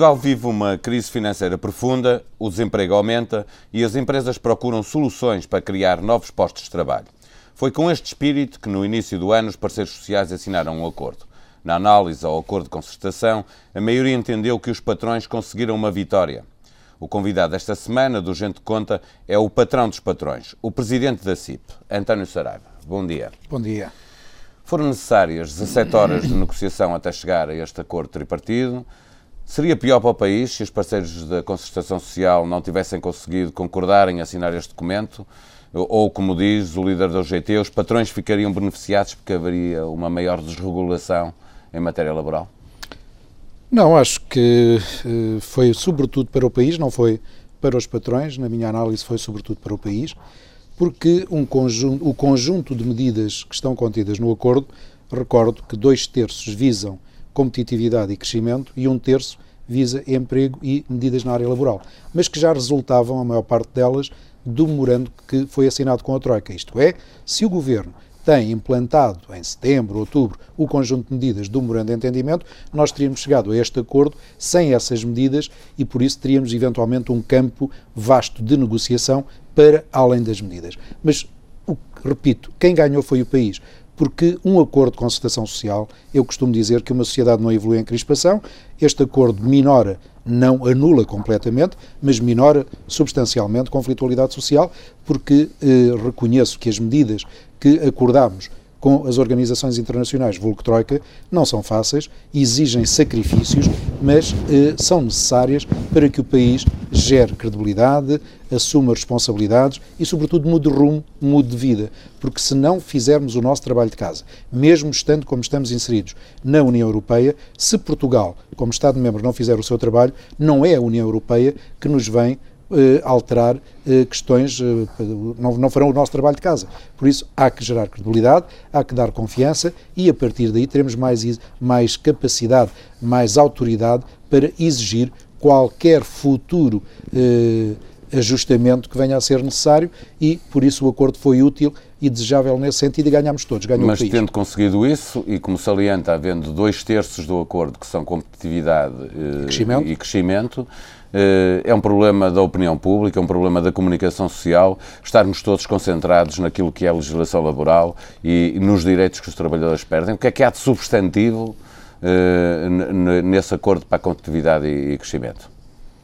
Portugal vive uma crise financeira profunda, o desemprego aumenta e as empresas procuram soluções para criar novos postos de trabalho. Foi com este espírito que, no início do ano, os parceiros sociais assinaram um acordo. Na análise ao acordo de concertação, a maioria entendeu que os patrões conseguiram uma vitória. O convidado esta semana do Gente Conta é o patrão dos patrões, o presidente da CIP, António Saraiva. Bom dia. Bom dia. Foram necessárias 17 horas de negociação até chegar a este acordo tripartido. Seria pior para o país se os parceiros da concertação social não tivessem conseguido concordar em assinar este documento? Ou, como diz o líder da UGT, os patrões ficariam beneficiados porque haveria uma maior desregulação em matéria laboral? Não, acho que eh, foi sobretudo para o país, não foi para os patrões. Na minha análise, foi sobretudo para o país, porque um conjunto, o conjunto de medidas que estão contidas no acordo, recordo que dois terços visam competitividade e crescimento e um terço visa emprego e medidas na área laboral, mas que já resultavam, a maior parte delas, do memorando que foi assinado com a Troika. Isto é, se o Governo tem implantado em setembro, outubro, o conjunto de medidas do memorando de entendimento, nós teríamos chegado a este acordo sem essas medidas e por isso teríamos eventualmente um campo vasto de negociação para além das medidas. Mas, repito, quem ganhou foi o país porque um acordo de concertação social, eu costumo dizer que uma sociedade não evolui em crispação, este acordo minora não anula completamente, mas minora substancialmente conflitualidade social, porque eh, reconheço que as medidas que acordámos com as organizações internacionais, vulgo Troika, não são fáceis, exigem sacrifícios, mas eh, são necessárias para que o país gere credibilidade, assuma responsabilidades e, sobretudo, mude rumo, mude de vida. Porque se não fizermos o nosso trabalho de casa, mesmo estando como estamos inseridos na União Europeia, se Portugal, como Estado-membro, não fizer o seu trabalho, não é a União Europeia que nos vem alterar eh, questões, eh, não, não farão o nosso trabalho de casa. Por isso, há que gerar credibilidade, há que dar confiança e, a partir daí, teremos mais, mais capacidade, mais autoridade para exigir qualquer futuro ajustamento que venha a ser necessário e, por isso, o acordo foi útil e desejável nesse sentido e ganhamos todos, ganhou Mas tendo conseguido isso, e como salienta, havendo dois terços do acordo que são competitividade eh, crescimento. e crescimento, eh, é um problema da opinião pública, é um problema da comunicação social, estarmos todos concentrados naquilo que é a legislação laboral e, nos direitos que os trabalhadores perdem. O que é que há de substantivo eh, nesse acordo para a competitividade e, crescimento?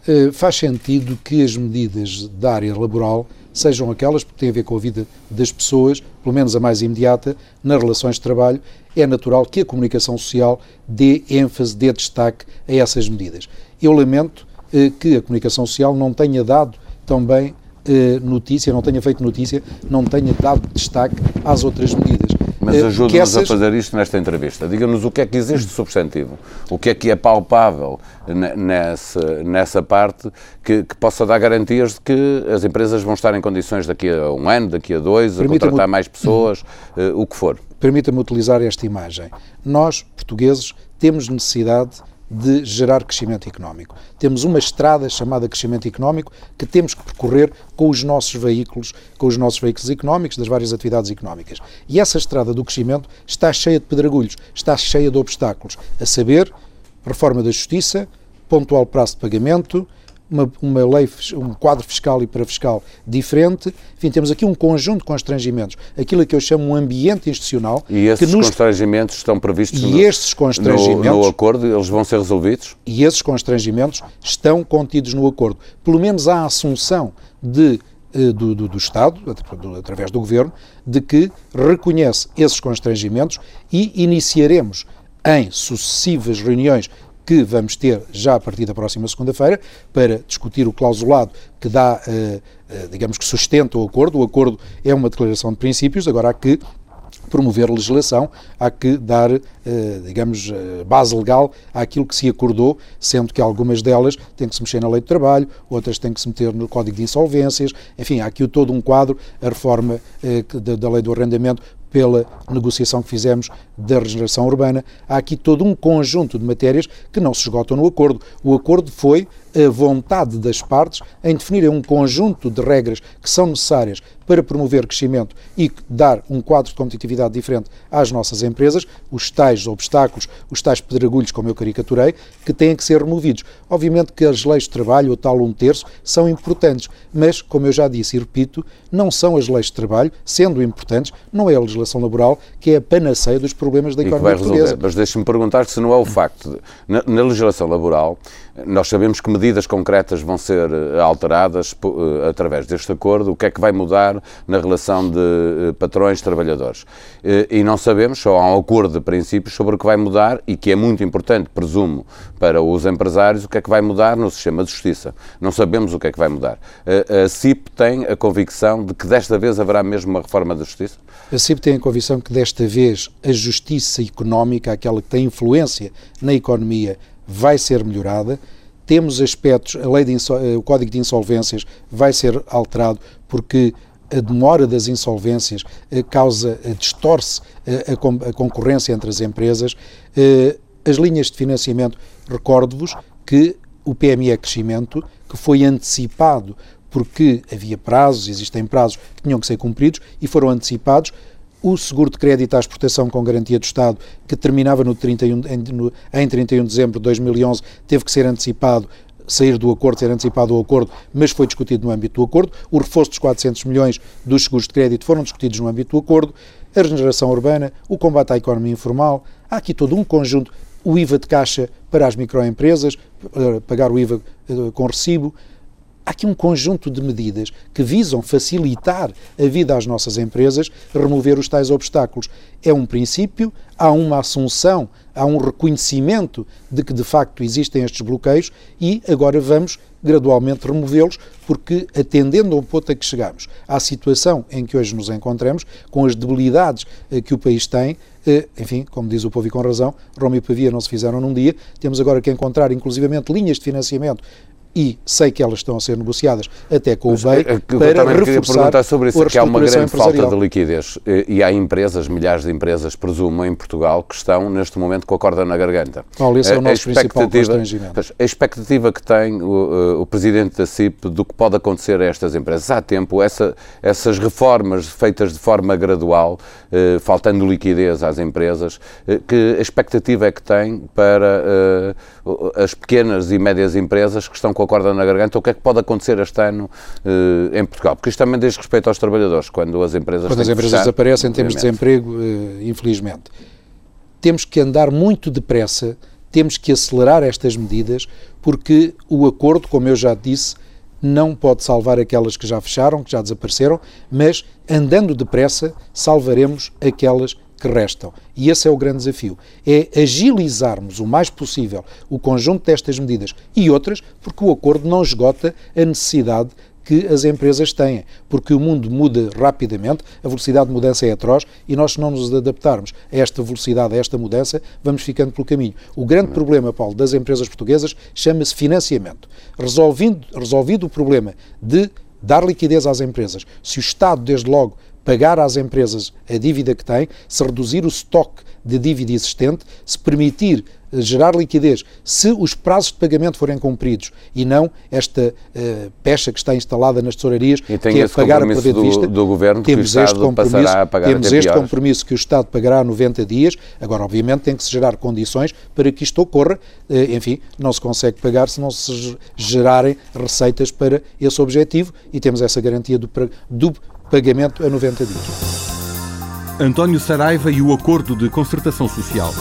Uh, faz sentido que as medidas da área laboral sejam aquelas que têm a ver com a vida das pessoas, pelo menos a mais imediata, nas relações de trabalho. É natural que a comunicação social dê ênfase, dê destaque a essas medidas. Eu lamento eh, que a comunicação social não tenha dado também eh, notícia, não tenha feito notícia, não tenha dado destaque às outras medidas. Mas eh, ajude-nos essas... a fazer isto nesta entrevista. Diga-nos o que é que existe de substantivo, o que é que é palpável nessa, nessa parte que, que, possa dar garantias de que as empresas vão estar em condições daqui a um ano, daqui a dois, a contratar mais pessoas, uh, o que for. Permita-me utilizar esta imagem. Nós, portugueses, temos necessidade de gerar crescimento económico. Temos uma estrada chamada crescimento económico que temos que percorrer com os nossos veículos, com os nossos veículos económicos, das várias atividades económicas. E essa estrada do crescimento está cheia de pedregulhos, está cheia de obstáculos, a saber, reforma da justiça, pontual prazo de pagamento, uma, uma lei, um quadro fiscal e parafiscal diferente. Enfim, temos aqui um conjunto de constrangimentos, aquilo que eu chamo um ambiente institucional. E esses nos... constrangimentos estão previstos e no, esses constrangimentos, no, no, acordo? Eles vão ser resolvidos? E esses constrangimentos estão contidos no acordo. Pelo menos há a assunção de eh, do, do, do, Estado, através do Governo, de que reconhece esses constrangimentos e iniciaremos em sucessivas reuniões que vamos ter já a partir da próxima segunda-feira para discutir o clausulado que dá, eh, eh, digamos que sustenta o acordo. O acordo é uma declaração de princípios, agora há que promover legislação, há que dar, eh, digamos, base legal àquilo que se acordou, sendo que algumas delas têm que se mexer na lei do trabalho, outras têm que se meter no Código de Insolvências, enfim, há aqui todo um quadro, a reforma da lei do arrendamento pela negociação que fizemos da regeneração urbana. Há aqui todo um conjunto de matérias que não se esgotam no acordo. O acordo foi a vontade das partes em definirem um conjunto de regras que são necessárias para promover crescimento e dar um quadro de competitividade diferente às nossas empresas, os tais obstáculos, os tais pedragulhos, como eu caricaturei, que têm que ser removidos. Obviamente que as leis de trabalho, o tal um terço, são importantes, mas, como eu já disse e repito, não são as leis de trabalho, sendo importantes, não é a legislação laboral que é a panaceia dos problemas da economia portuguesa. Mas deixe-me perguntar se não é o facto, de, na, na legislação laboral, nós sabemos que medidas concretas vão ser eh, alteradas uh, através deste acordo, o que é que vai mudar na relação de uh, patrões-trabalhadores. E não sabemos, só há um acordo de princípios sobre o que vai mudar e que é muito importante, presumo, para os empresários, o que é que vai mudar no sistema de justiça. Não sabemos o que é que vai mudar. a CIP tem a convicção de que desta vez haverá mesmo uma reforma da justiça? A CIP tem a convicção que desta vez a justiça económica, aquela que tem influência na economia, vai ser melhorada. Temos aspectos, a lei de o Código de Insolvências vai ser alterado porque a demora das insolvências eh, causa, eh, distorce eh, a, concorrência entre as empresas. As linhas de financiamento, recordo-vos que o PME é Crescimento, que foi antecipado porque havia prazos, existem prazos que tinham que ser cumpridos e foram antecipados, o seguro de crédito à exportação com garantia do Estado, que terminava no 31, em, no, em 31 de dezembro de 2011, teve que ser antecipado sair do acordo, ser antecipado o acordo, mas foi discutido no âmbito do acordo. O reforço dos 400 milhões dos seguros de crédito foram discutidos no âmbito do acordo. A regeneração urbana, o combate à economia informal. Há aqui todo um conjunto. O IVA de caixa para as microempresas, pagar o IVA eh, com recibo. Há aqui um conjunto de medidas que visam facilitar a vida às nossas empresas, remover os tais obstáculos. É um princípio, há uma assunção, há um reconhecimento de que de facto existem estes bloqueios e agora vamos gradualmente removê-los, porque atendendo ao ponto a que chegamos, à situação em que hoje nos encontramos, com as debilidades eh, que o país tem, eh, enfim, como diz o povo e com razão, Roma e Pavia não se fizeram num dia, temos agora que encontrar inclusivamente linhas de financiamento e sei que elas estão a ser negociadas até com o BEI é, para também reforçar perguntar sobre isso, que há uma grande falta de liquidez e há empresas, milhares de empresas, presumo, em Portugal, que estão neste momento com a corda na garganta. Paulo, esse é o nosso principal constrangimento. A expectativa que tem o, o Presidente da CIP do que pode acontecer a estas empresas. Há tempo, essa, essas reformas feitas de forma gradual, eh, faltando liquidez às empresas, eh, que expectativa é que tem para eh, as pequenas e médias empresas que estão com a corda na garganta, o que é que pode acontecer este ano uh, em Portugal? Porque isto também diz respeito aos trabalhadores, quando as empresas Quando as empresas fechar, desaparecem, temos desemprego, uh, infelizmente. Temos que andar muito depressa, temos que acelerar estas medidas, porque o acordo, como eu já disse, não pode salvar aquelas que já fecharam, que já desapareceram, mas andando depressa salvaremos aquelas que restam. E esse é o grande desafio: é agilizarmos o mais possível o conjunto destas medidas e outras, porque o acordo não esgota a necessidade que as empresas têm, porque o mundo muda rapidamente, a velocidade de mudança é atroz e nós, se não nos adaptarmos a esta velocidade, a esta mudança, vamos ficando pelo caminho. O grande problema, Paulo, das empresas portuguesas chama-se financiamento. Resolvido, resolvido o problema de dar liquidez às empresas, se o Estado, desde logo, pagar às empresas a dívida que têm, se reduzir o estoque de dívida existente, se permitir eh, gerar liquidez, se os prazos de pagamento forem cumpridos e não esta uh, pecha que está instalada nas tesourarias, que é pagar a perder de vista, do, governo temos que o este compromisso, a pagar temos este compromisso que o Estado pagará 90 dias. Agora, obviamente, tem que se gerar condições para que isto ocorra. Uh, enfim, não se consegue pagar se não se gerarem receitas para esse objetivo e temos essa garantia do, do pagamento a 90 dias. António Saraiva e o Acordo de Concertação Social.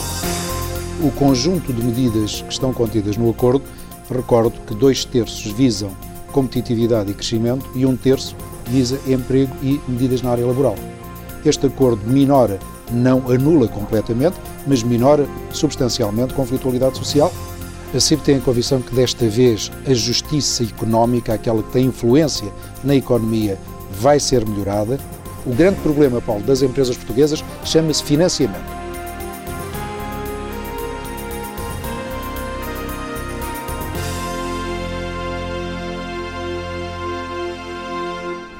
O conjunto de medidas que estão contidas no acordo, recordo que dois terços visam competitividade e crescimento e um terço visa emprego e medidas na área laboral. Este acordo minora, não anula completamente, mas minora substancialmente a conflitualidade social. A CIP tem a convicção que desta vez a justiça económica, aquela que tem influência na economia, vai ser melhorada. O grande problema, Paulo, das empresas portuguesas chama-se financiamento.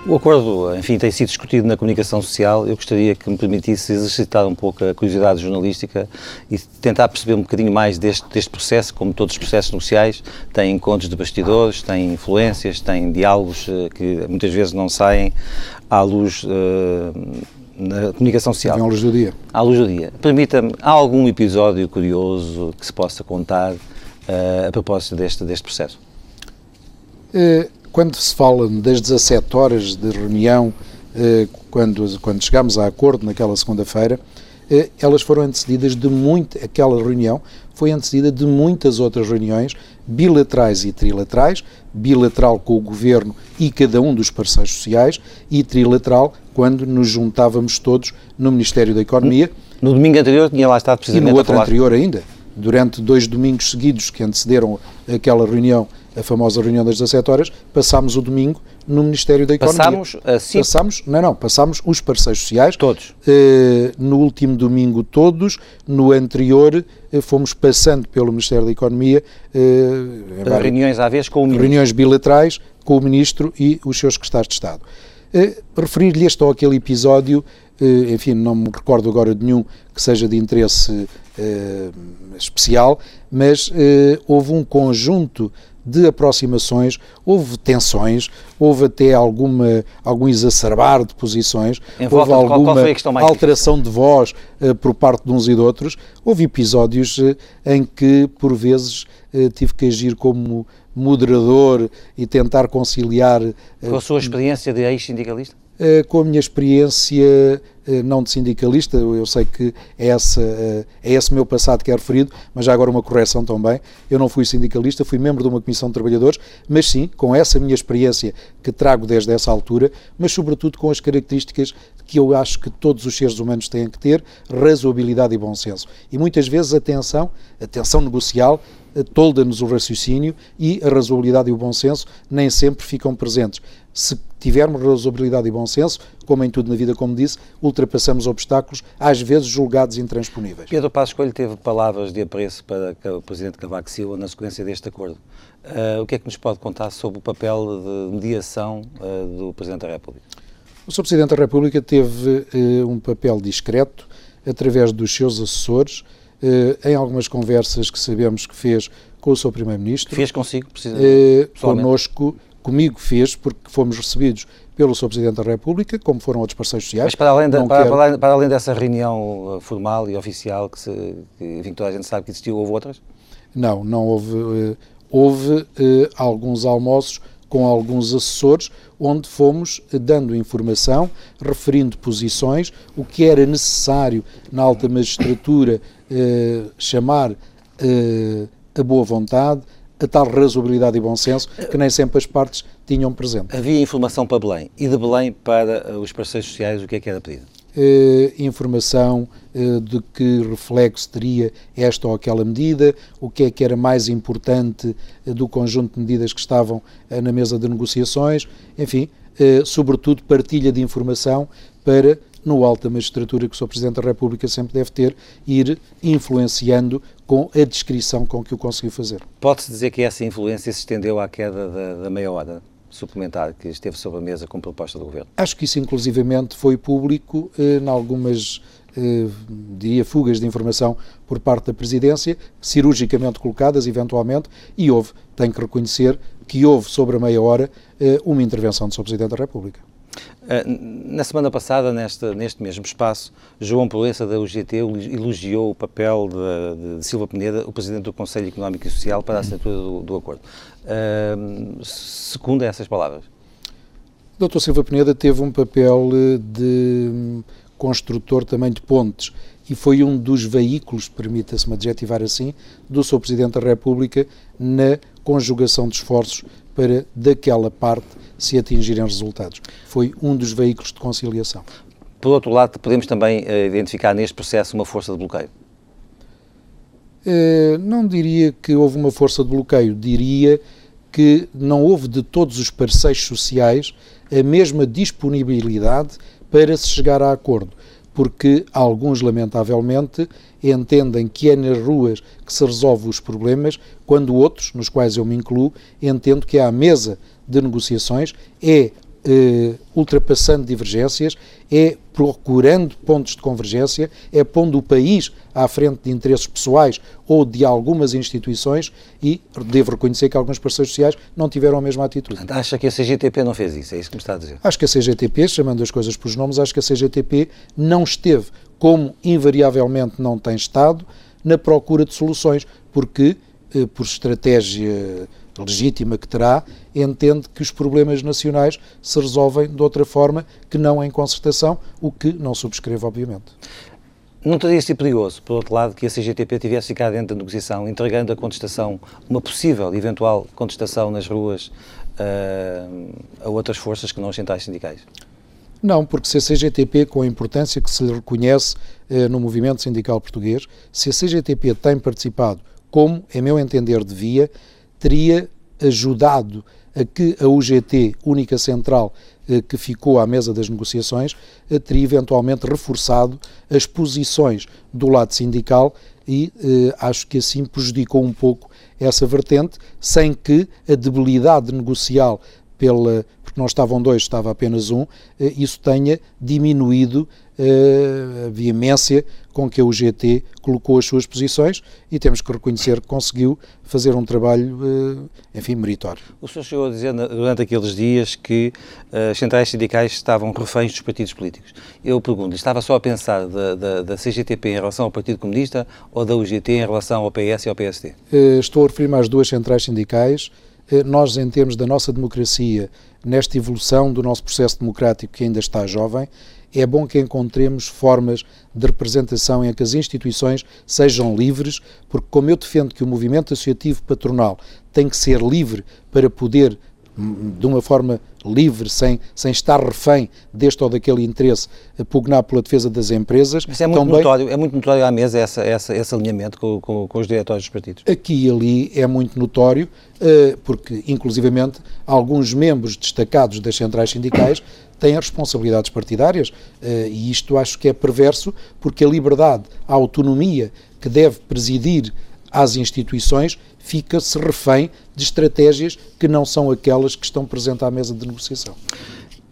O acordo, enfim, tem sido discutido na comunicação social. Eu gostaria que me permitisse exercitar um pouco a curiosidade jornalística e tentar perceber um bocadinho mais deste, deste processo, como todos os processos negociais, tem encontros de bastidores, tem influências, tem diálogos uh, que muitas vezes não saem à luz uh, na comunicação social. À luz do dia. À luz do dia. Permita-me, há algum episódio curioso que se possa contar uh, a propósito deste, deste processo? Quando se fala das 17 horas de reunião, eh, quando, quando chegámos a acordo naquela segunda-feira, eh, elas foram antecedidas de muito, aquela reunião foi antecedida de muitas outras reuniões bilaterais e trilaterais, bilateral com o governo e cada um dos parceiros sociais e trilateral quando nos juntávamos todos no Ministério da Economia. No domingo anterior tinha lá estado precisamente E no outro anterior ainda, durante dois domingos seguidos que antecederam aquela reunião a famosa reunião das 17 horas, passámos o domingo no Ministério da Economia. Passámos assim? Passámos, não, não, passámos os parceiros sociais. Todos? Uh, no último domingo todos, no anterior uh, fomos passando pelo Ministério da Economia. Uh, reuniões à vez com o Ministro? Reuniões bilaterais com o Ministro e os seus secretários de Estado. Referir-lhe este ou aquele episódio, enfim, não me recordo agora de nenhum que seja de interesse especial, mas houve um conjunto de aproximações, houve tensões, houve até alguma, algum exacerbar de posições, em houve alguma alteração de voz uh, por parte de uns e de outros. Houve episódios uh, em que, por vezes, uh, tive que agir como moderador e tentar conciliar. Com a sua experiência de ex-sindicalista? Com a minha experiência não de sindicalista, eu sei que é, essa, é esse meu passado que é referido, mas já agora uma correção também. Eu não fui sindicalista, fui membro de uma comissão de trabalhadores, mas sim, com essa minha experiência que trago desde essa altura, mas sobretudo com as características que eu acho que todos os seres humanos têm que ter, razoabilidade e bom senso. E muitas vezes a tensão, a tensão negocial, tolda-nos o raciocínio e a razoabilidade e o bom senso nem sempre ficam presentes. Se tivermos razoabilidade e bom senso, como em tudo na vida, como disse, ultrapassamos obstáculos, às vezes julgados intransponíveis. Pedro Passos Coelho teve palavras de apreço para o Presidente Cavaco Silva na sequência deste acordo. Uh, o que é que nos pode contar sobre o papel de mediação uh, do Presidente da República? O Sr. Presidente da República teve uh, um papel discreto através dos seus assessores, em algumas conversas que sabemos que fez com o Sr. Primeiro-Ministro. Fez consigo, precisamente? Conosco, comigo fez, porque fomos recebidos pelo Sr. Presidente da República, como foram outros parceiros sociais. Mas para além, para, quero... para, para além, dessa reunião uh, formal e oficial, que, se, que toda a gente sabe que existiu, houve outras? Não, não houve. Uh, houve uh, alguns almoços com alguns assessores, onde fomos dando informação, referindo posições, o que era necessário na alta magistratura chamar a boa vontade, a tal razoabilidade e bom senso que nem sempre as partes tinham presente. Havia informação para Belém e de Belém para eh, os parceiros sociais o que é que era pedido? Uh, informação uh, de que reflexo teria esta ou aquela medida, o que é que era mais importante do conjunto de medidas que estavam na mesa de negociações, enfim, sobretudo partilha de informação para no alto da magistratura que o Sr. Presidente da República sempre deve ter, ir influenciando com a descrição com que o conseguiu fazer. Pode-se dizer que essa influência se estendeu à queda da, da meia hora suplementar que esteve sobre a mesa com proposta do Governo? Acho que isso inclusivamente foi público eh, em algumas eh, diria fugas de informação por parte da Presidência, cirurgicamente colocadas eventualmente, e houve, tenho que reconhecer, que houve sobre a meia hora eh, uma intervenção do Sr. Presidente da República. Eh, na semana passada, neste, neste mesmo espaço, João Proença da UGT elogiou o papel de, de, Silva Peneda, o Presidente do Conselho Económico e Social, para a assinatura do, do acordo. Uh, essas palavras. Dr. Silva Peneda teve um papel eh, de hum, construtor também de pontes e foi um dos veículos, permita-se-me adjetivar assim, do Sr. Presidente da República na conjugação de esforços para, daquela parte, se atingirem resultados. Foi um dos veículos de conciliação. Por outro lado, podemos também uh, identificar neste processo uma força de bloqueio? Uh, não diria que houve uma força de bloqueio, diria que não houve de todos os parceiros sociais a mesma disponibilidade para se chegar a acordo, porque alguns, lamentavelmente, entendem que é nas ruas que se resolve os problemas, quando outros, nos quais eu me incluo, entendo que à mesa de negociações é eh, ultrapassando divergências, é procurando pontos de convergência, é pondo o país à frente de interesses pessoais ou de algumas instituições e devo reconhecer que alguns parceiros sociais não tiveram a mesma atitude. Acha que a CGTP não fez isso? É isso que me está a dizer? Acho que a CGTP, chamando as coisas pelos nomes, acho que a CGTP não esteve, como invariavelmente não tem estado, na procura de soluções, porque, eh, por estratégia legítima que terá, entende que os problemas nacionais se resolvem de outra forma que não em concertação, o que não subscrevo, obviamente. Não teria sido perigoso, por outro lado, que a CGTP tivesse ficado dentro da negociação, entregando a contestação, uma possível, eventual contestação nas ruas uh, a outras forças que não os centrais sindicais? Não, porque se a CGTP, com a importância que se lhe reconhece eh, no movimento sindical português, se a CGTP tem participado, como, em meu entender, devia, teria ajudado a que a UGT, única central eh, que ficou à mesa das negociações, eh, teria eventualmente reforçado as posições do lado sindical e eh, acho que assim prejudicou um pouco essa vertente, sem que a debilidade negocial pela, porque não estavam dois, estava apenas um, eh, isso tenha diminuído eh, a veemência com que a UGT colocou as suas posições e temos que reconhecer que conseguiu fazer um trabalho, eh, enfim, meritório. O senhor chegou a dizer durante aqueles dias que as centrais sindicais estavam reféns dos partidos políticos. Eu pergunto, estava só a pensar da, da, da, CGTP em relação ao Partido Comunista ou da UGT em relação ao PS e ao PSD? Estou a referir-me às duas centrais sindicais eh, nós, em termos da nossa democracia, nesta evolução do nosso processo democrático que ainda está jovem, é bom que encontremos formas de representação em que as instituições sejam livres, porque, como eu defendo que o movimento associativo patronal tem que ser livre para poder de uma forma livre, sem, sem estar refém deste ou daquele interesse, pugnar pela defesa das empresas. Mas é muito, também, notório, é muito notório à mesa essa, essa, esse alinhamento com, com, com, os diretórios dos partidos? Aqui e ali é muito notório, eh, porque, inclusivamente, alguns membros destacados das centrais sindicais têm responsabilidades partidárias, eh, e isto acho que é perverso, porque a liberdade, a autonomia que deve presidir às instituições fica-se refém de estratégias que não são aquelas que estão presentes à mesa de negociação.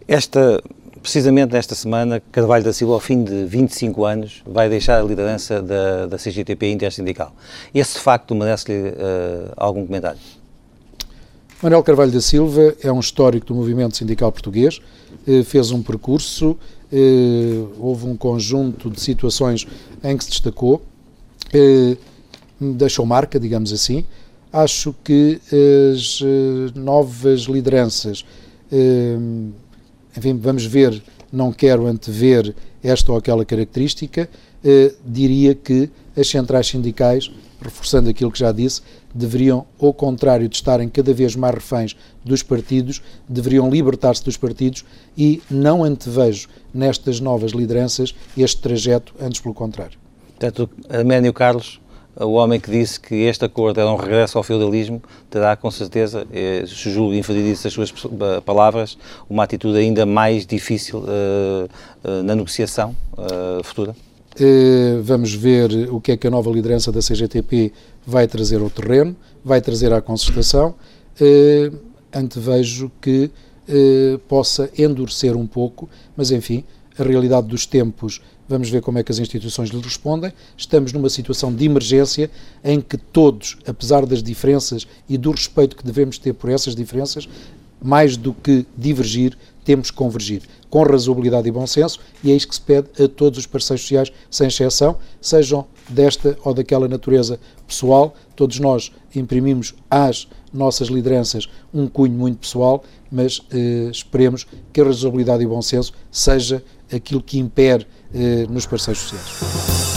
Esta, precisamente nesta semana, Carvalho da Silva, ao fim de 25 anos, vai deixar a liderança da, da CGTP intersindical. Esse facto merece-lhe uh, algum comentário? Manuel Carvalho da Silva é um histórico do movimento sindical português, eh, fez um percurso, eh, houve um conjunto de situações em que se destacou, deixou marca, digamos assim, acho que as eh, novas lideranças, eh, enfim, vamos ver, não quero antever esta ou aquela característica, eh, diria que as centrais sindicais, reforçando aquilo que já disse, deveriam, ao contrário de estarem cada vez mais reféns dos partidos, deveriam libertar-se dos partidos e não antevejo nestas novas lideranças este trajeto, antes pelo contrário. Portanto, Aménio Carlos o homem que disse que este acordo era um regresso ao feudalismo terá, com certeza, eh, se julgo inferir isso as suas palavras, uma atitude ainda mais difícil uh, uh, na negociação futura? vamos ver o que é que a nova liderança da CGTP vai trazer ao terreno, vai trazer à concertação. antevejo que possa endurecer um pouco, mas enfim, a realidade dos tempos Vamos ver como é que as instituições lhe respondem. Estamos numa situação de emergência em que todos, apesar das diferenças e do respeito que devemos ter por essas diferenças, mais do que divergir, temos que convergir com razoabilidade e bom senso, e é isso que se pede a todos os parceiros sociais, sem exceção, sejam desta ou daquela natureza pessoal. Todos nós imprimimos às nossas lideranças um cunho muito pessoal, mas eh, esperemos que a razoabilidade e bom senso seja aquilo que impere nos parceiros sociais.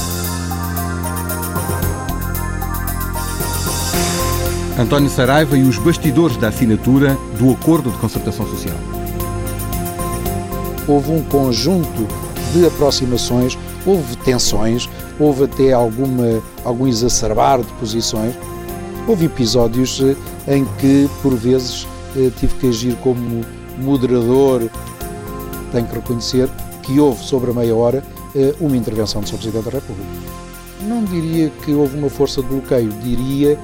António Saraiva e os bastidores da assinatura do Acordo de Concertação Social. Houve um conjunto de aproximações, houve tensões, houve até alguma, algum exacerbar de posições. Houve episódios eh, em que, por vezes, eh, tive que agir como moderador. Tenho que reconhecer que houve sobre a meia hora eh, uma intervenção do Sr. Presidente da República. Não diria que houve uma força de bloqueio, diria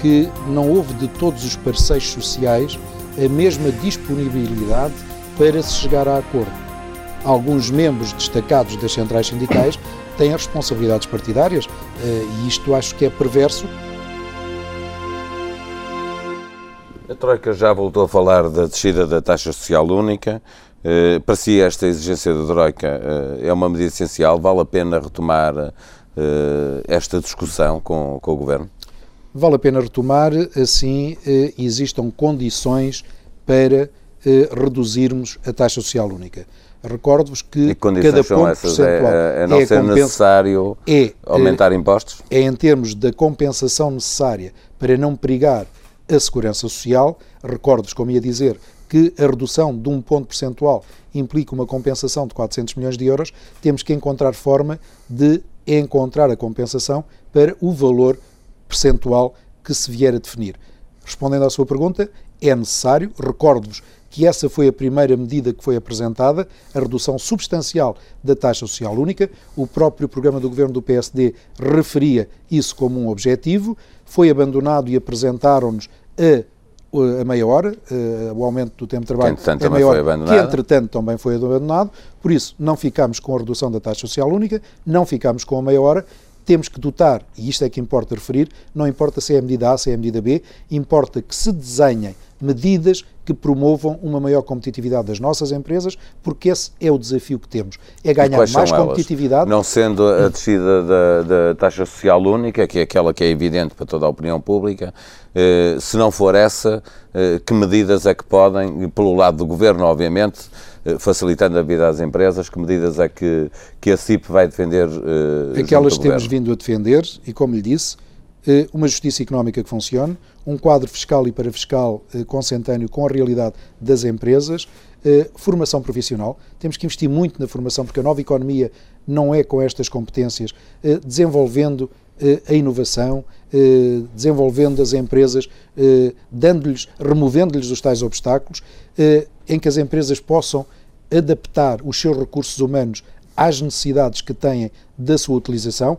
que não houve de todos os parceiros sociais a mesma disponibilidade para se chegar a acordo. Alguns membros destacados das centrais sindicais têm responsabilidades partidárias eh, e isto acho que é perverso. A Troika já voltou a falar da descida da taxa social única. Eh, para si, esta exigência da Troika eh, é uma medida essencial? Vale a pena retomar esta discussão com, com o Governo? Vale a pena retomar, assim existam condições para reduzirmos a taxa social única. Recordo-vos que cada ponto essas? É, percentual é, é não é ser necessário é, aumentar impostos? É em termos da compensação necessária para não perigar a segurança social. Recordo-vos, como ia dizer, que a redução de um ponto percentual implica uma compensação de 400 milhões de euros. Temos que encontrar forma de encontrar a compensação para o valor percentual que se vier a definir. Respondendo à sua pergunta, é necessário, recordo-vos que essa foi a primeira medida que foi apresentada, a redução substancial da taxa social única. O próprio programa do governo do PSD referia isso como um objetivo. Foi abandonado e apresentaram-nos a, a meia hora, a, o aumento do tempo de trabalho que, a meia hora, que entretanto também foi abandonado. Por isso, não ficamos com a redução da taxa social única, não ficamos com a meia hora, temos que dotar, e isto é que importa referir, não importa se é a medida A, se é a medida B, importa que se desenhem medidas que promovam uma maior competitividade das nossas empresas, porque esse é o desafio que temos. É ganhar mais competitividade. Não sendo a descida da, da, taxa social única, que é aquela que é evidente para toda a opinião pública, eh, se não for essa, eh, que medidas é que podem, pelo lado do governo, obviamente, eh, facilitando a vida às empresas, que medidas é que, que a CIP vai defender? Aquelas que temos vindo a defender, e como lhe disse, uma justiça económica que funcione, um quadro fiscal e parafiscal eh, consentâneo com a realidade das empresas, eh, formação profissional. Temos que investir muito na formação, porque a nova economia não é com estas competências, desenvolvendo a inovação, desenvolvendo as empresas, dando-lhes, removendo-lhes os tais obstáculos, em que as empresas possam adaptar os seus recursos humanos às necessidades que têm da sua utilização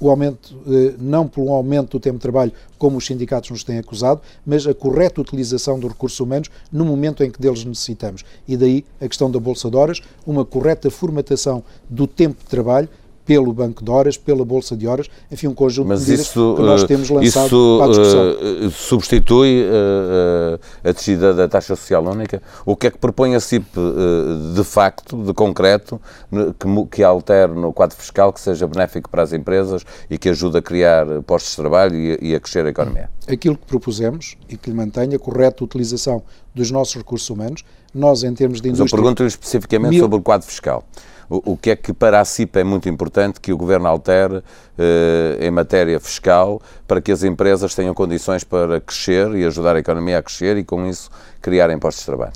o aumento, eh, não um aumento do tempo de trabalho, como os sindicatos nos têm acusado, mas a correta utilização dos recursos humanos no momento em que deles necessitamos. E daí a questão da Bolsa de Horas, uma correta formatação do tempo de trabalho pelo Banco de Horas, pela Bolsa de Horas, enfim, um conjunto Mas de medidas isso, que nós eh, temos lançado isso, para a discussão. Uh, substitui uh, a descida da taxa social única? O que é que propõe a CIP uh, de facto, de concreto, que, que altere no quadro fiscal, que seja benéfico para as empresas e que ajude a criar postos de trabalho e, e a crescer a economia? Aquilo que propusemos e que lhe mantenha a correta utilização dos nossos recursos humanos, nós em termos de indústria... Mas eu pergunto-lhe especificamente mil... sobre o quadro fiscal o, que é que para a CIP é muito importante que o Governo altere eh, em matéria fiscal para que as empresas tenham condições para crescer e ajudar a economia a crescer e, com isso, criar impostos de trabalho?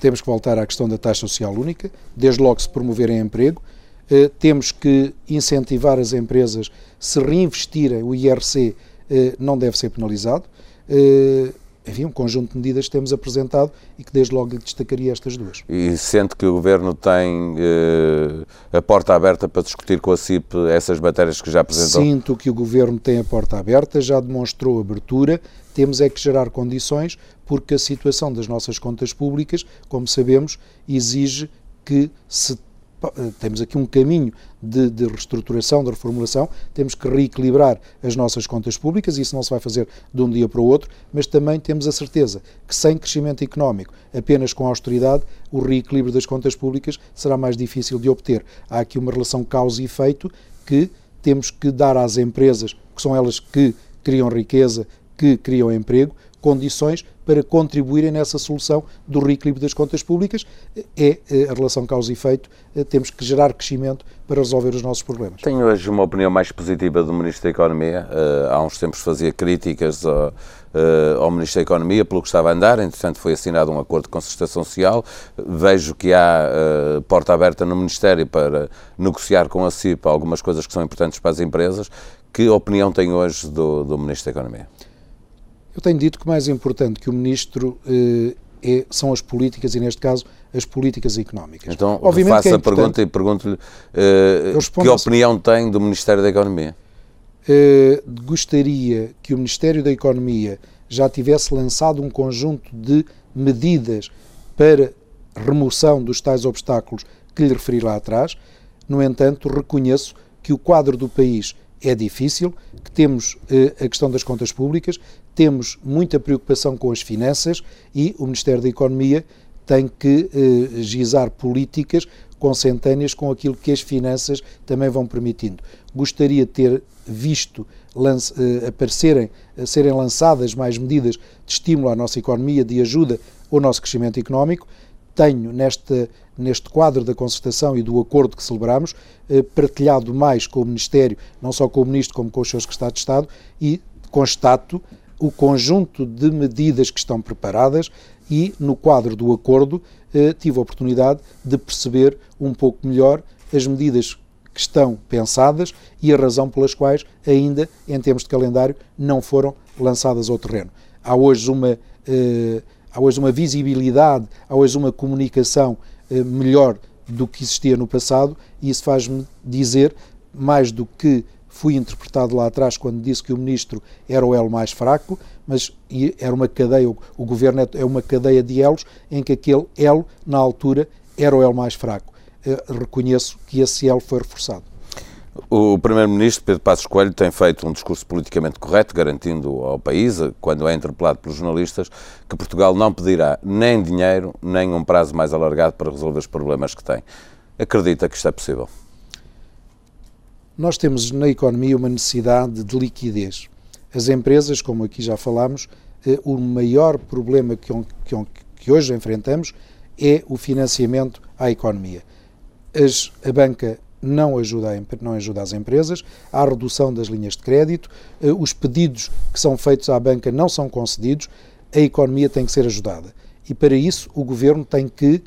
Temos que voltar à questão da taxa social única, desde logo se promoverem emprego. Eh, temos que incentivar as empresas, se reinvestirem, o IRC eh, não deve ser penalizado. Enfim, um conjunto de medidas que temos apresentado e que desde logo lhe destacaria estas duas. E sente que o Governo tem eh, a porta aberta para discutir com a CIP essas matérias que já apresentou? Sinto que o Governo tem a porta aberta, já demonstrou abertura, temos é que gerar condições, porque a situação das nossas contas públicas, como sabemos, exige que se temos aqui um caminho de, de, reestruturação, de reformulação, temos que reequilibrar as nossas contas públicas, isso não se vai fazer de um dia para o outro, mas também temos a certeza que sem crescimento económico, apenas com austeridade, o reequilíbrio das contas públicas será mais difícil de obter. Há aqui uma relação causa e efeito que temos que dar às empresas, que são elas que criam riqueza, que criam emprego, condições para contribuírem nessa solução do reequilíbrio das contas públicas. É, é a relação causa e efeito. É, temos que gerar crescimento para resolver os nossos problemas. Tenho hoje uma opinião mais positiva do Ministro da Economia. Eh, há uns tempos fazia críticas ao, eh, ao Ministro da Economia pelo que estava a andar, entretanto foi assinado um acordo de concertação social. Vejo que há eh, porta aberta no Ministério para negociar com a CIP algumas coisas que são importantes para as empresas. Que opinião tem hoje do, do Ministro da Economia? Eu tenho dito que mais importante que o Ministro eh, é, são as políticas e, neste caso, as políticas económicas. Então, Obviamente faça é a pergunta e pergunto-lhe eh, que opinião tem do Ministério da Economia? Eh, gostaria que o Ministério da Economia já tivesse lançado um conjunto de medidas para remoção dos tais obstáculos que lhe referi lá atrás. No entanto, reconheço que o quadro do país é difícil, que temos eh, a questão das contas públicas, temos muita preocupação com as finanças e o Ministério da Economia tem que eh, gizar políticas consentâneas com aquilo que as finanças também vão permitindo. Gostaria de ter visto lance, eh, aparecerem, eh, serem lançadas mais medidas de estímulo à nossa economia, de ajuda ao nosso crescimento económico. Tenho neste, neste quadro da concertação e do acordo que celebramos eh, partilhado mais com o Ministério, não só com o Ministro, como com os seus secretários de Estado, e constato o conjunto de medidas que estão preparadas e, no quadro do acordo, eh, tive a oportunidade de perceber um pouco melhor as medidas que estão pensadas e a razão pelas quais ainda, em termos de calendário, não foram lançadas ao terreno. Há hoje uma, eh, há hoje uma visibilidade, há hoje uma comunicação eh, melhor do que existia no passado e isso faz-me dizer, mais do que fui interpretado lá atrás quando disse que o ministro era o elo mais fraco, mas era uma cadeia, o governo é, é uma cadeia de elos em que aquele elo, na altura, era o elo mais fraco. Eh, reconheço que esse elo foi reforçado. O Primeiro-Ministro Pedro Passos Coelho tem feito um discurso politicamente correto, garantindo ao país, quando é interpelado pelos jornalistas, que Portugal não pedirá nem dinheiro, nem um prazo mais alargado para resolver os problemas que tem. Acredita que isto é possível? Nós temos na economia uma necessidade de liquidez. As empresas, como aqui já falámos, eh, o maior problema que, hoje enfrentamos é o financiamento à economia. As, a banca não ajuda, a, não ajuda as empresas, há redução das linhas de crédito, eh, os pedidos que são feitos à banca não são concedidos, a economia tem que ser ajudada. E para isso o governo tem que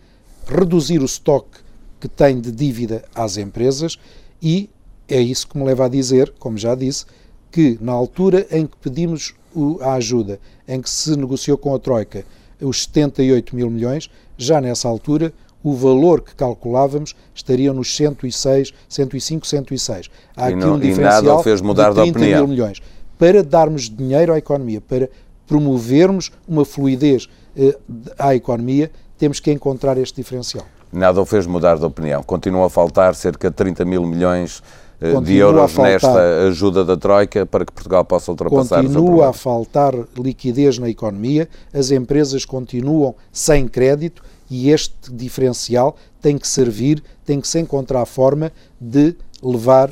reduzir o estoque que tem de dívida às empresas e é isso que me leva a dizer, como já disse, que na altura em que pedimos a ajuda, em que se negociou com a Troika os 78 mil milhões, já nessa altura o valor que calculávamos estaria nos 106, 105, 106. Há e aqui não, um diferencial e nada fez mudar de 30 mil milhões. Para darmos dinheiro à economia, para promovermos uma fluidez eh, à economia, temos que encontrar este diferencial. Nada o fez mudar de opinião. Continua a faltar cerca de 30 mil milhões Continua de euros nesta ajuda da Troika para que Portugal possa ultrapassar Continua a faltar liquidez na economia, as empresas continuam sem crédito e este diferencial tem que servir, tem que se encontrar a forma de levar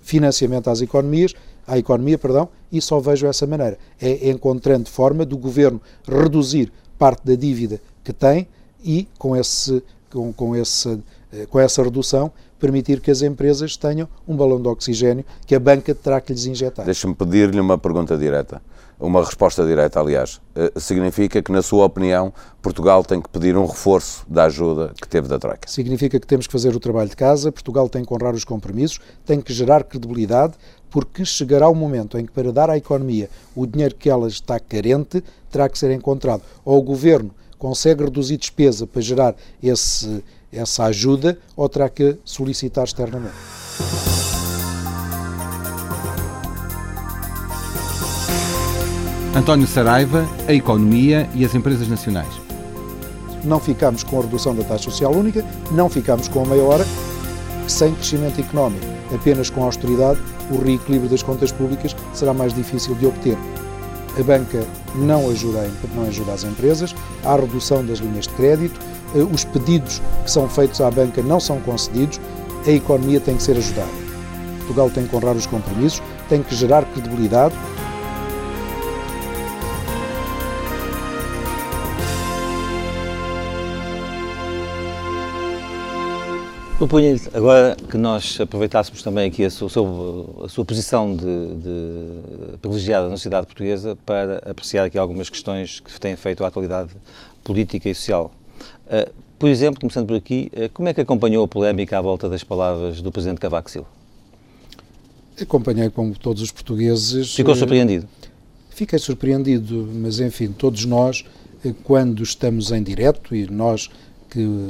financiamento às economias, à economia, perdão, e só vejo essa maneira. É encontrando forma do governo reduzir parte da dívida que tem e com, esse, com, com, esse, eh, com essa redução permitir que as empresas tenham um balão de oxigênio que a banca terá que lhes injetar. Deixa-me pedir-lhe uma pergunta direta, uma resposta direta, aliás. Uh, significa que, na sua opinião, Portugal tem que pedir um reforço da ajuda que teve da Troika? Significa que temos que fazer o trabalho de casa, Portugal tem que honrar os compromissos, tem que gerar credibilidade, porque chegará o momento em que, para dar à economia o dinheiro que ela está carente, terá que ser encontrado. Ou o governo consegue reduzir despesa para gerar esse essa ajuda ou terá que solicitar externamente. António Saraiva, a economia e as empresas nacionais. Não ficamos com a redução da taxa social única, não ficamos com a meia hora, sem crescimento económico, apenas com austeridade, o reequilíbrio das contas públicas será mais difícil de obter. A banca não ajuda, não ajuda as empresas, há redução das linhas de crédito, eh, os pedidos que são feitos à banca não são concedidos, a economia tem que ser ajudada. Portugal tem que honrar os compromissos, tem que gerar credibilidade. Proponho-lhe agora que nós aproveitássemos também aqui a sua, a sua posição de, de, privilegiada na sociedade portuguesa para apreciar aqui algumas questões que têm feito à atualidade política e social Uh, por exemplo, começando por aqui, uh, como é que acompanhou a polémica à volta das palavras do Presidente Cavaco Silva? Acompanhei como todos os portugueses. Ficou eh, surpreendido? Fiquei surpreendido, mas enfim, todos nós, quando estamos em direto, e nós que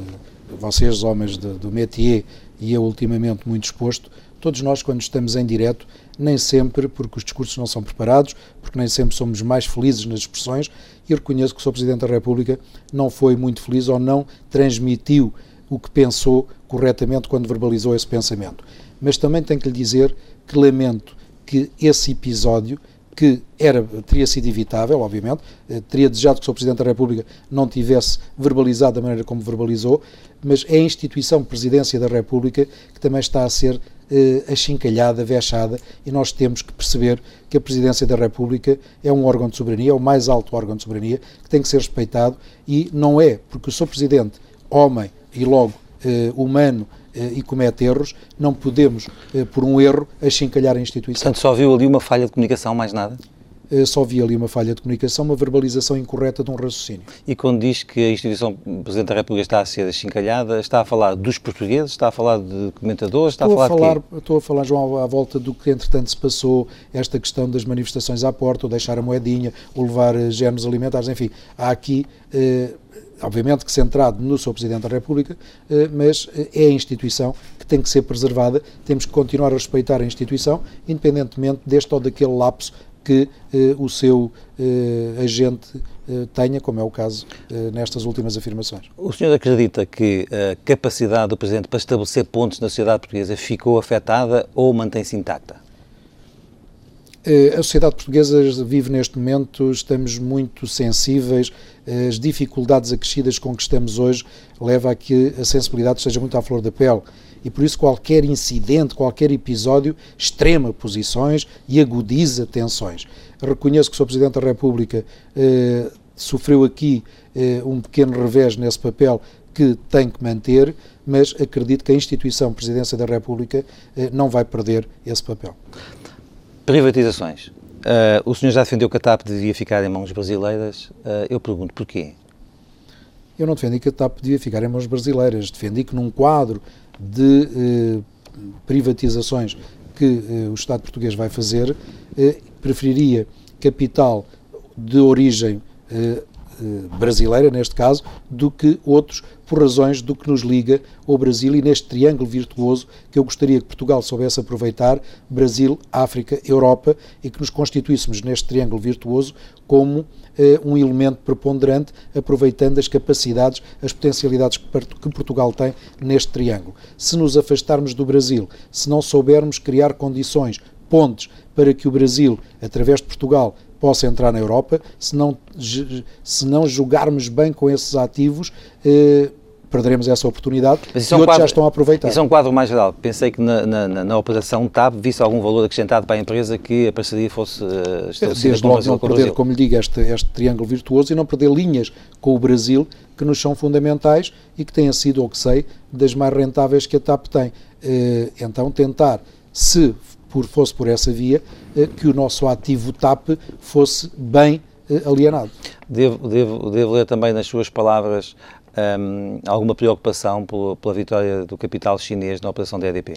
vocês, homens de, do métier, e eu ultimamente muito exposto, todos nós, quando estamos em direto, nem sempre porque os discursos não são preparados, porque nem sempre somos mais felizes nas expressões, e reconheço que o Sr. Presidente da República não foi muito feliz ou não transmitiu o que pensou corretamente quando verbalizou esse pensamento. Mas também tenho que lhe dizer que lamento que esse episódio que era, teria sido evitável, obviamente, eh, teria desejado que o Sr. Presidente da República não tivesse verbalizado da maneira como verbalizou, mas é a instituição Presidência da República que também está a ser eh, achincalhada, vexada, e nós temos que perceber que a Presidência da República é um órgão de soberania, é o mais alto órgão de soberania, que tem que ser respeitado, e não é porque o Sr. Presidente, homem e logo eh, humano, eh, e comete erros, não podemos, eh, por um erro, achincalhar a instituição. Portanto, só viu ali uma falha de comunicação, mais nada? Eh, só vi ali uma falha de comunicação, uma verbalização incorreta de um raciocínio. E quando diz que a instituição Presidente da República está a ser achincalhada, está a falar dos portugueses, está a falar de comentadores, está estou a falar, a falar de Estou a falar, João, à volta do que entretanto se passou, esta questão das manifestações à porta, ou deixar a moedinha, ou levar géneros alimentares, enfim, há aqui... Eh, obviamente que centrado no Sr. Presidente da República, eh, mas eh, é a instituição que tem que ser preservada, temos que continuar a respeitar a instituição, independentemente deste ou daquele lapso que eh, o seu agente tenha, como é o caso nestas últimas afirmações. O senhor acredita que a capacidade do Presidente para estabelecer pontos na sociedade portuguesa ficou afetada ou mantém-se intacta? Eh, a sociedade portuguesa vive neste momento, estamos muito sensíveis, eh, as dificuldades acrescidas com que estamos hoje leva a que a sensibilidade esteja muito à flor da pele e por isso qualquer incidente, qualquer episódio extrema posições e agudiza tensões. Reconheço que o Sr. Presidente da República eh, sofreu aqui eh, um pequeno revés nesse papel que tem que manter, mas acredito que a instituição Presidência da República eh, não vai perder esse papel. Privatizações. Uh, o senhor já defendeu que a TAP devia ficar em mãos brasileiras. Uh, eu pergunto porquê? Eu não defendi que a TAP devia ficar em mãos brasileiras. Defendi que num quadro de uh, privatizações que o Estado português vai fazer, preferiria capital de origem brasileira, neste caso, do que outros por razões do que nos liga ao Brasil e neste triângulo virtuoso que eu gostaria que Portugal soubesse aproveitar, Brasil, África, Europa, e que nos constituíssemos neste triângulo virtuoso como eh, um elemento preponderante, aproveitando as capacidades, as potencialidades que Portugal tem neste triângulo. Se nos afastarmos do Brasil, se não soubermos criar condições, pontes, para que o Brasil, através de Portugal, possa entrar na Europa, se não, se não jogarmos bem com esses ativos, eh, perderemos essa oportunidade e é um outros quadro, já estão a aproveitar. Isso é um quadro mais geral. Pensei que na, na, na operação TAP visse algum valor acrescentado para a empresa que a parceria fosse uh, estabelecida Desde logo não perder, como lhe digo, este, este triângulo virtuoso e não perder linhas com o Brasil que nos são fundamentais e que têm sido, ou que sei, das mais rentáveis que a TAP tem. Uh, então tentar, se por, fosse por essa via, uh, que o nosso ativo TAP fosse bem alienado. Devo, devo, devo ler também nas suas palavras um, alguma preocupação pela, pela vitória do capital chinês na operação da EDP?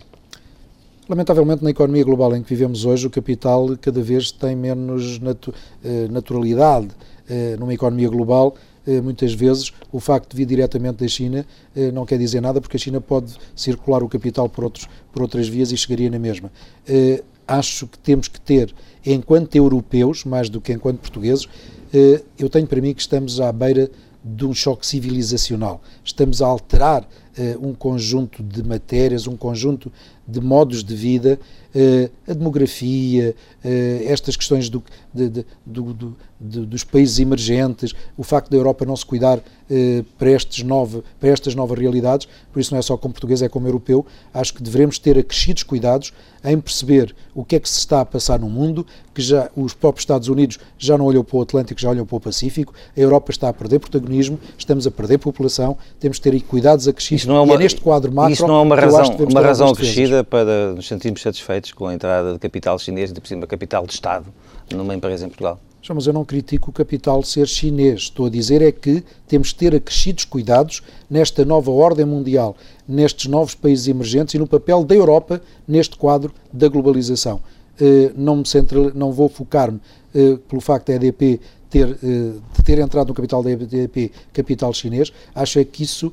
Lamentavelmente, na economia global em que vivemos hoje, o capital cada vez tem menos natu eh, naturalidade. Eh, numa economia global, eh, muitas vezes o facto de vir diretamente da China não quer dizer nada, porque a China pode circular o capital por, outros, por outras vias e chegaria na mesma. Acho que temos que ter, enquanto europeus, mais do que enquanto portugueses, eu tenho para mim que estamos à beira de um choque civilizacional. Estamos a alterar um conjunto de matérias, um conjunto de modos de vida, a demografia, uh, estas questões do, de, de, do, do, dos países emergentes, o facto da Europa não se cuidar para, estes nove, para estas novas realidades, por isso não é só como português, é como europeu, acho que devemos ter acrescidos cuidados em perceber o que é que se está a passar no mundo, que já os próprios Estados Unidos já não olham para o Atlântico, já olham para o Pacífico, a Europa está a perder protagonismo, estamos a perder população, temos de ter cuidados acrescidos não é uma, é neste quadro macro Isso não é uma razão, uma razão acrescida para nos sentirmos satisfeitos com a entrada de capital chinês, de por cima capital de Estado, numa empresa em Portugal? Mas eu não critico o capital ser chinês. Estou a dizer é que temos de ter acrescidos cuidados nesta nova ordem mundial, nestes novos países emergentes e no papel da Europa neste quadro da globalização. não, me não vou focar-me pelo facto da EDP ter, de ter entrado no capital da EDP, capital chinês, acho é que isso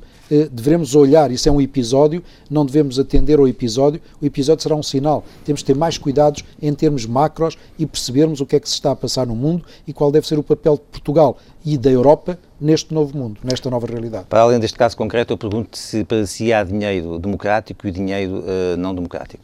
devemos olhar, isso é um episódio, não devemos atender ao episódio, o episódio será um sinal, temos que ter mais cuidados em termos macros e percebermos o que é que se está a passar no mundo e qual deve ser o papel de Portugal e da Europa neste novo mundo, nesta nova realidade. Para além deste caso concreto, eu pergunto se para si há dinheiro democrático e dinheiro uh, não democrático.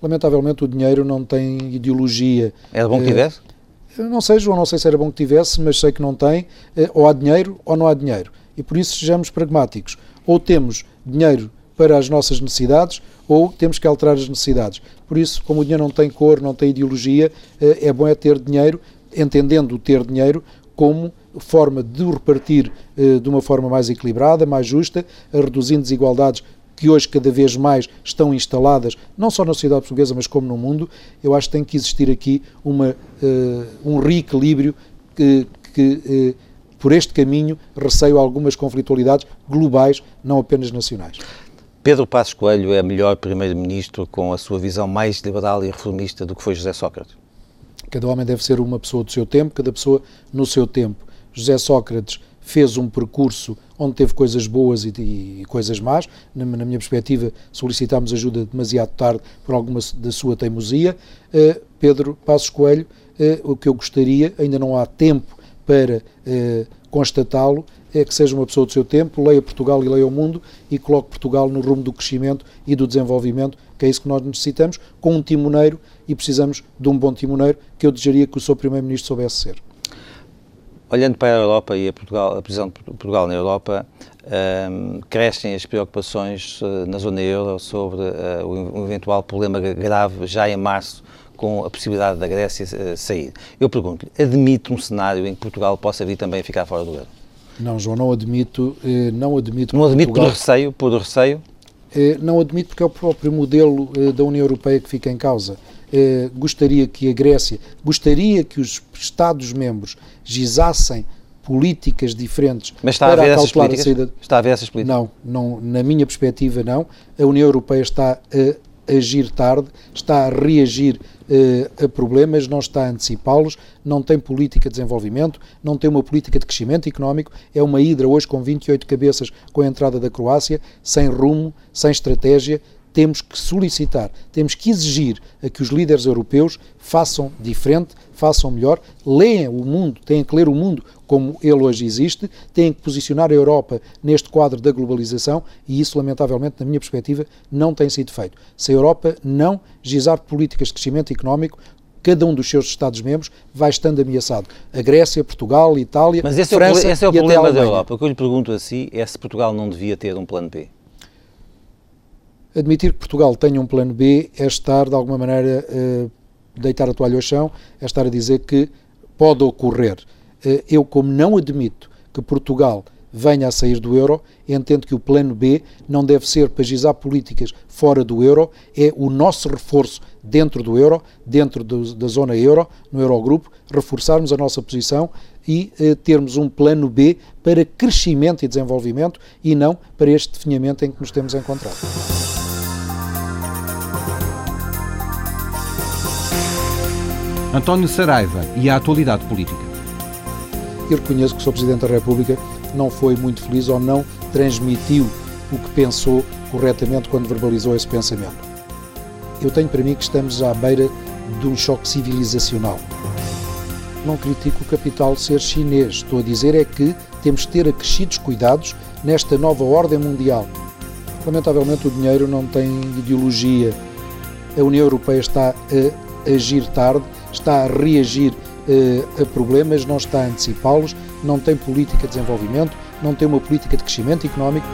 Lamentavelmente o dinheiro não tem ideologia. Era bom que tivesse? Uh, não sei, João, não sei se era bom que tivesse, mas sei que não tem. Uh, ou há dinheiro ou não há dinheiro. E por isso sejamos pragmáticos. Ou temos dinheiro para as nossas necessidades ou temos que alterar as necessidades. Por isso, como o dinheiro não tem cor, não tem ideologia, é bom é ter dinheiro, entendendo o ter dinheiro como forma de o repartir eh, de uma forma mais equilibrada, mais justa, reduzindo desigualdades que hoje cada vez mais estão instaladas, não só na sociedade portuguesa, mas como no mundo, eu acho que tem que existir aqui uma, uh, um reequilíbrio que, que uh, por este caminho, receio algumas conflitualidades globais, não apenas nacionais. Pedro Passos Coelho é melhor primeiro-ministro com a sua visão mais liberal e reformista do que foi José Sócrates? Cada homem deve ser uma pessoa do seu tempo, cada pessoa no seu tempo. José Sócrates fez um percurso onde teve coisas boas e, e coisas más. Na, na, minha perspectiva, solicitámos ajuda demasiado tarde por alguma da sua teimosia. Uh, Pedro Passos Coelho, uh, o que eu gostaria, ainda não há tempo para uh, constatá-lo, é que seja uma pessoa do seu tempo, leia Portugal e leia o mundo e coloque Portugal no rumo do crescimento e do desenvolvimento, que é isso que nós necessitamos, com um timoneiro e precisamos de um bom timoneiro que eu desejaria que o seu Primeiro-Ministro soubesse ser. Olhando para a Europa e a, Portugal, a posição de Portugal na Europa, um, crescem as preocupações uh, na zona euro sobre uh, o eventual problema grave já em março com a possibilidade da Grécia uh, sair. Eu pergunto-lhe, admite um cenário em que Portugal possa vir também a ficar fora do euro? Não, João, não admito. Não admito. Não admito Portugal... por receio, por receio? Não admito porque é o próprio modelo da União Europeia que fica em causa. Eh, gostaria que a Grécia, gostaria que os Estados-membros gizassem políticas diferentes Mas está para a, calcular a saída. Está a ver essas políticas? Não, não, na minha perspectiva não. A União Europeia está a agir tarde, está a reagir uh, a problemas, não está a antecipá-los, não tem política de desenvolvimento, não tem uma política de crescimento económico, é uma hidra hoje com 28 cabeças com a entrada da Croácia, sem rumo, sem estratégia, temos que solicitar, temos que exigir a que os líderes europeus façam diferente, façam melhor, leiam o mundo, têm que ler o mundo como ele hoje existe, têm que posicionar a Europa neste quadro da globalização e isso, lamentavelmente, na minha perspectiva, não tem sido feito. Se a Europa não gizar políticas de crescimento económico, cada um dos seus Estados-membros vai estando ameaçado. A Grécia, Portugal, Itália, Mas esse França é o, esse é o problema da Europa. O que eu lhe pergunto a si é se Portugal não devia ter um plano B. Admitir que Portugal tenha um plano B é estar, de alguma maneira, uh, deitar a toalha ao chão, é estar a dizer que pode ocorrer. Uh, eu, como não admito que Portugal venha a sair do euro, entendo que o plano B não deve ser para gizar políticas fora do euro, é o nosso reforço dentro do euro, dentro do, da zona euro, no Eurogrupo, reforçarmos a nossa posição e eh, termos um plano B para crescimento e desenvolvimento e não para este definhamento em que nos temos encontrado. António Saraiva e a atualidade política. Eu reconheço que o Sr. Presidente da República não foi muito feliz ou não transmitiu o que pensou corretamente quando verbalizou esse pensamento. Eu tenho para mim que estamos à beira de um choque civilizacional. Não critico o capital ser chinês, estou a dizer é que temos que ter acrescidos cuidados nesta nova ordem mundial. Lamentavelmente, o dinheiro não tem ideologia. A União Europeia está a agir tarde está a reagir uh, a problemas, não está a antecipá-los, não tem política de desenvolvimento, não tem uma política de crescimento económico